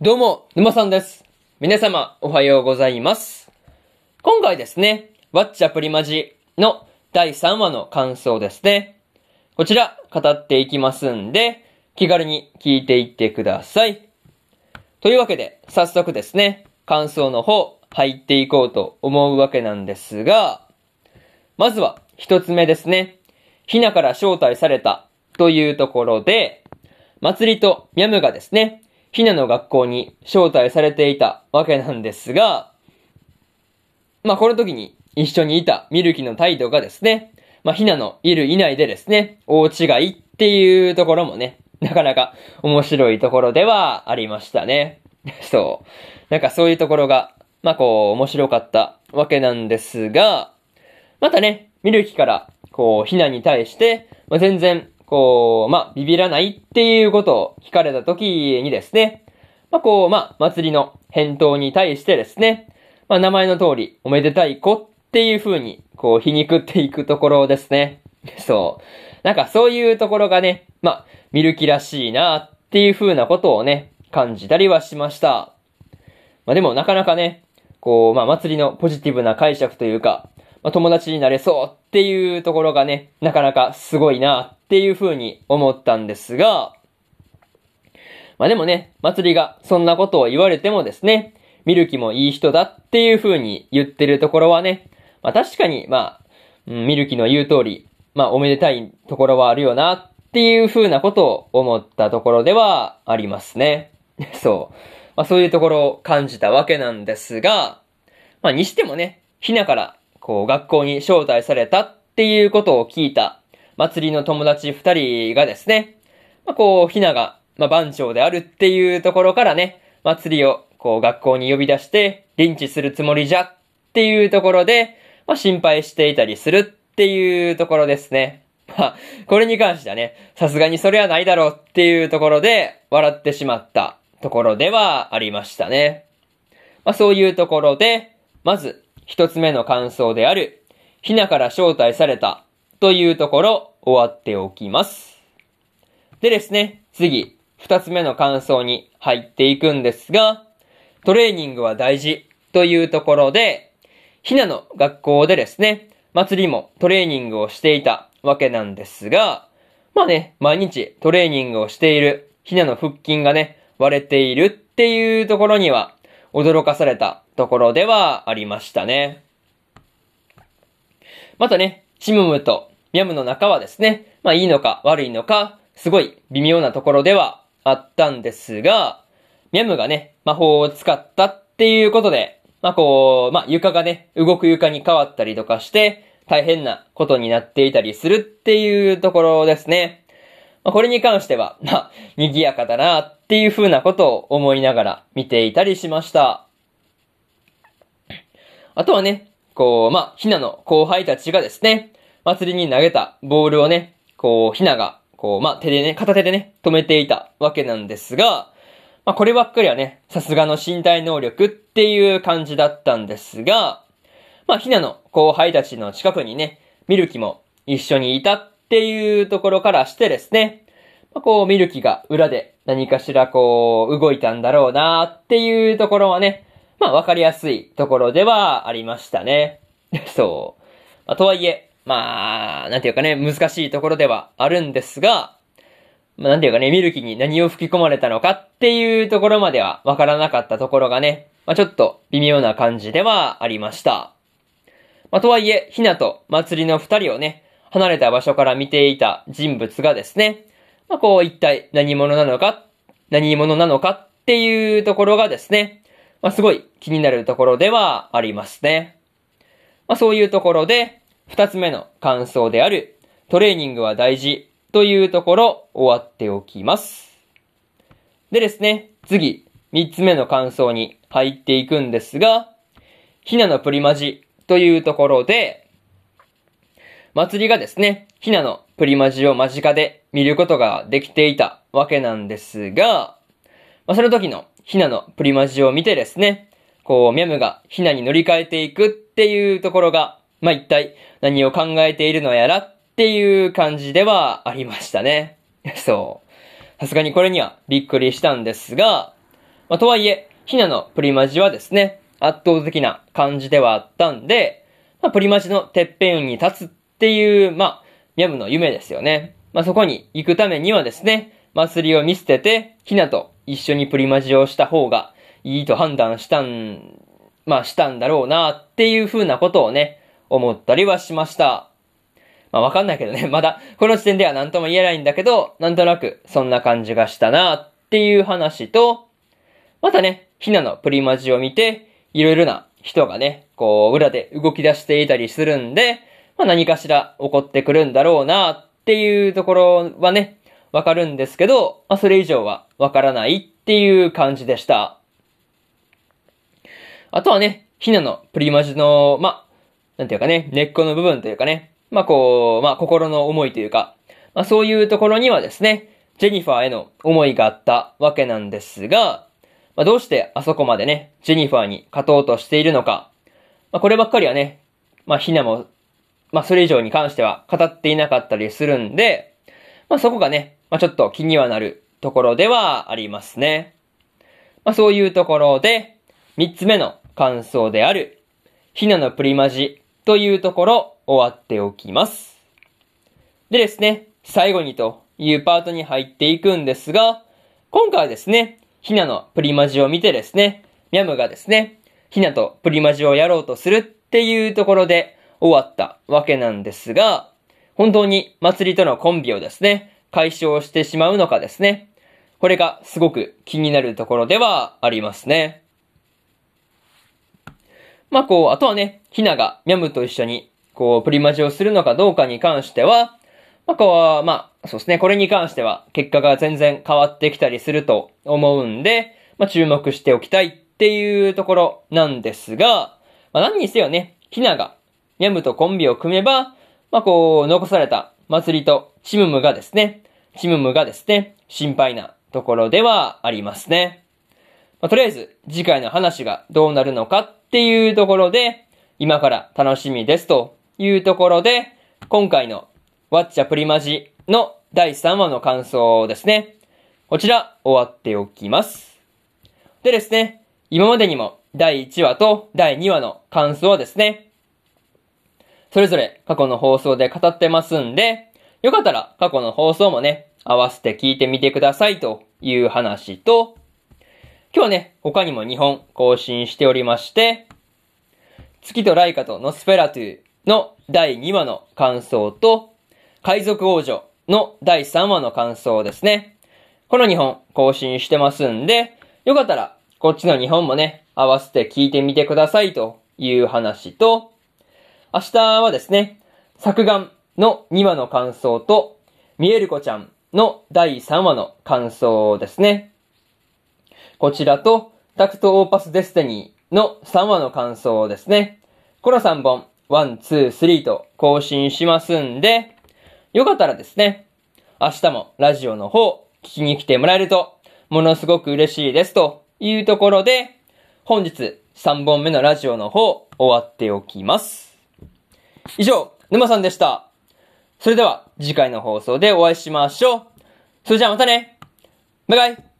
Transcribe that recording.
どうも、沼さんです。皆様、おはようございます。今回ですね、ワッチャプリマジの第3話の感想ですね。こちら、語っていきますんで、気軽に聞いていってください。というわけで、早速ですね、感想の方、入っていこうと思うわけなんですが、まずは、一つ目ですね。ひなから招待されたというところで、祭りとミャムがですね、ひなの学校に招待されていたわけなんですが、まあこの時に一緒にいたミルキの態度がですね、まあひなのいるいないでですね、大違いっていうところもね、なかなか面白いところではありましたね。そう。なんかそういうところが、まあこう面白かったわけなんですが、またね、ミルキから、こう、ひなに対して、まあ、全然、こう、まあ、ビビらないっていうことを聞かれた時にですね、まあ、こう、まあ、祭りの返答に対してですね、まあ、名前の通り、おめでたい子っていう風に、こう、皮肉っていくところですね。そう。なんかそういうところがね、まあ、ミルキらしいなっていう風なことをね、感じたりはしました。まあ、でもなかなかね、こう、まあ、祭りのポジティブな解釈というか、まあ、友達になれそうっていうところがね、なかなかすごいなっていう風に思ったんですが、まあでもね、祭りがそんなことを言われてもですね、ミルキもいい人だっていう風に言ってるところはね、まあ確かに、まあ、うんミルキの言う通り、まあおめでたいところはあるよなっていう風なことを思ったところではありますね。そう。まあそういうところを感じたわけなんですが、まあにしてもね、ひなからこう、学校に招待されたっていうことを聞いた、祭りの友達二人がですね、まあ、こう、ひなが、まあ、番長であるっていうところからね、祭りを、こう、学校に呼び出して、リンチするつもりじゃっていうところで、まあ、心配していたりするっていうところですね。まあ、これに関してはね、さすがにそれはないだろうっていうところで、笑ってしまったところではありましたね。まあ、そういうところで、まず、一つ目の感想である、ひなから招待されたというところ終わっておきます。でですね、次、二つ目の感想に入っていくんですが、トレーニングは大事というところで、ひなの学校でですね、祭りもトレーニングをしていたわけなんですが、まあね、毎日トレーニングをしているひなの腹筋がね、割れているっていうところには、驚かされたところではありましたね。またね、チムムとミャムの中はですね、まあいいのか悪いのか、すごい微妙なところではあったんですが、ミャムがね、魔法を使ったっていうことで、まあこう、まあ床がね、動く床に変わったりとかして、大変なことになっていたりするっていうところですね。まあこれに関しては、まあ、賑やかだなっていう風なことを思いながら見ていたりしました。あとはね、こう、まあ、ひなの後輩たちがですね、祭りに投げたボールをね、こう、ひなが、こう、まあ、手でね、片手でね、止めていたわけなんですが、まあ、こればっかりはね、さすがの身体能力っていう感じだったんですが、まあ、ひなの後輩たちの近くにね、ミルキも一緒にいたっていうところからしてですね、まあ、こう、ミルキが裏で何かしらこう、動いたんだろうなっていうところはね、まあ、わかりやすいところではありましたね。そう。まあ、とはいえ、まあ、なんていうかね、難しいところではあるんですが、まあ、なんていうかね、ミルキに何を吹き込まれたのかっていうところまではわからなかったところがね、まあ、ちょっと微妙な感じではありました。まあ、とはいえ、ひなと祭りの二人をね、離れた場所から見ていた人物がですね、まあ、こう一体何者なのか、何者なのかっていうところがですね、まあ、すごい気になるところではありますね。まあ、そういうところで、二つ目の感想である、トレーニングは大事というところ終わっておきます。でですね、次、三つ目の感想に入っていくんですが、ひなのプリマジというところで、祭りがですね、ひなのプリマジを間近で見ることができていたわけなんですが、まあ、その時のひなのプリマジを見てですね、こう、ミャムがひなに乗り換えていくっていうところが、まあ、一体何を考えているのやらっていう感じではありましたね。そう。さすがにこれにはびっくりしたんですが、まあ、とはいえ、ひなのプリマジはですね、圧倒的な感じではあったんで、まあ、プリマジのてっぺんに立つっていう、まあ、ミャムの夢ですよね。まあ、そこに行くためにはですね、祭りを見捨てて、ひなと一緒にプリマジをした方がいいと判断したん、まあ、したんだろうなっていう風なことをね、思ったりはしました。まあ、わかんないけどね、まだ、この時点では何とも言えないんだけど、なんとなくそんな感じがしたなっていう話と、またね、ひなのプリマジを見て、いろいろな人がね、こう、裏で動き出していたりするんで、まあ、何かしら起こってくるんだろうなっていうところはね、わかるんですけど、まあ、それ以上はわからないっていう感じでした。あとはね、ひなのプリマジの、ま、なんていうかね、根っこの部分というかね、まあこう、まあ心の思いというか、まあそういうところにはですね、ジェニファーへの思いがあったわけなんですが、まあどうしてあそこまでね、ジェニファーに勝とうとしているのか、まあこればっかりはね、まあひなも、まあそれ以上に関しては語っていなかったりするんで、まあそこがね、まあちょっと気にはなるところではありますね。まあそういうところで、三つ目の感想である、ひなのプリマジというところ終わっておきます。でですね、最後にというパートに入っていくんですが、今回はですね、ひなのプリマジを見てですね、ミャムがですね、ひなとプリマジをやろうとするっていうところで終わったわけなんですが、本当に祭りとのコンビをですね、解消してしまうのかですね。これがすごく気になるところではありますね。まあこう、あとはね、ひながミャムと一緒に、こう、プリマジをするのかどうかに関しては、まあこう、まあ、そうですね、これに関しては、結果が全然変わってきたりすると思うんで、まあ注目しておきたいっていうところなんですが、まあ何にせよね、ひなが、ミャムとコンビを組めば、まあこう、残された祭りとチムムがですね、チムムがですね、心配なところではありますね。まあ、とりあえず、次回の話がどうなるのかっていうところで、今から楽しみですというところで、今回のワッチャプリマジの第3話の感想ですね。こちら終わっておきます。でですね、今までにも第1話と第2話の感想はですね、それぞれ過去の放送で語ってますんで、よかったら過去の放送もね、合わせて聞いてみてくださいという話と、今日はね、他にも2本更新しておりまして、月とライカとノスフェラトゥの第2話の感想と、海賊王女の第3話の感想ですね。この2本更新してますんで、よかったらこっちの2本もね、合わせて聞いてみてくださいという話と、明日はですね、作眼の2話の感想と、ミエルコちゃんの第3話の感想ですね。こちらと、タクトオーパスデスティニーの3話の感想ですね。この3本、1、2、3と更新しますんで、よかったらですね、明日もラジオの方、聞きに来てもらえると、ものすごく嬉しいですというところで、本日3本目のラジオの方、終わっておきます。以上、沼さんでした。それでは、次回の放送でお会いしましょう。それじゃあまたねバイバイ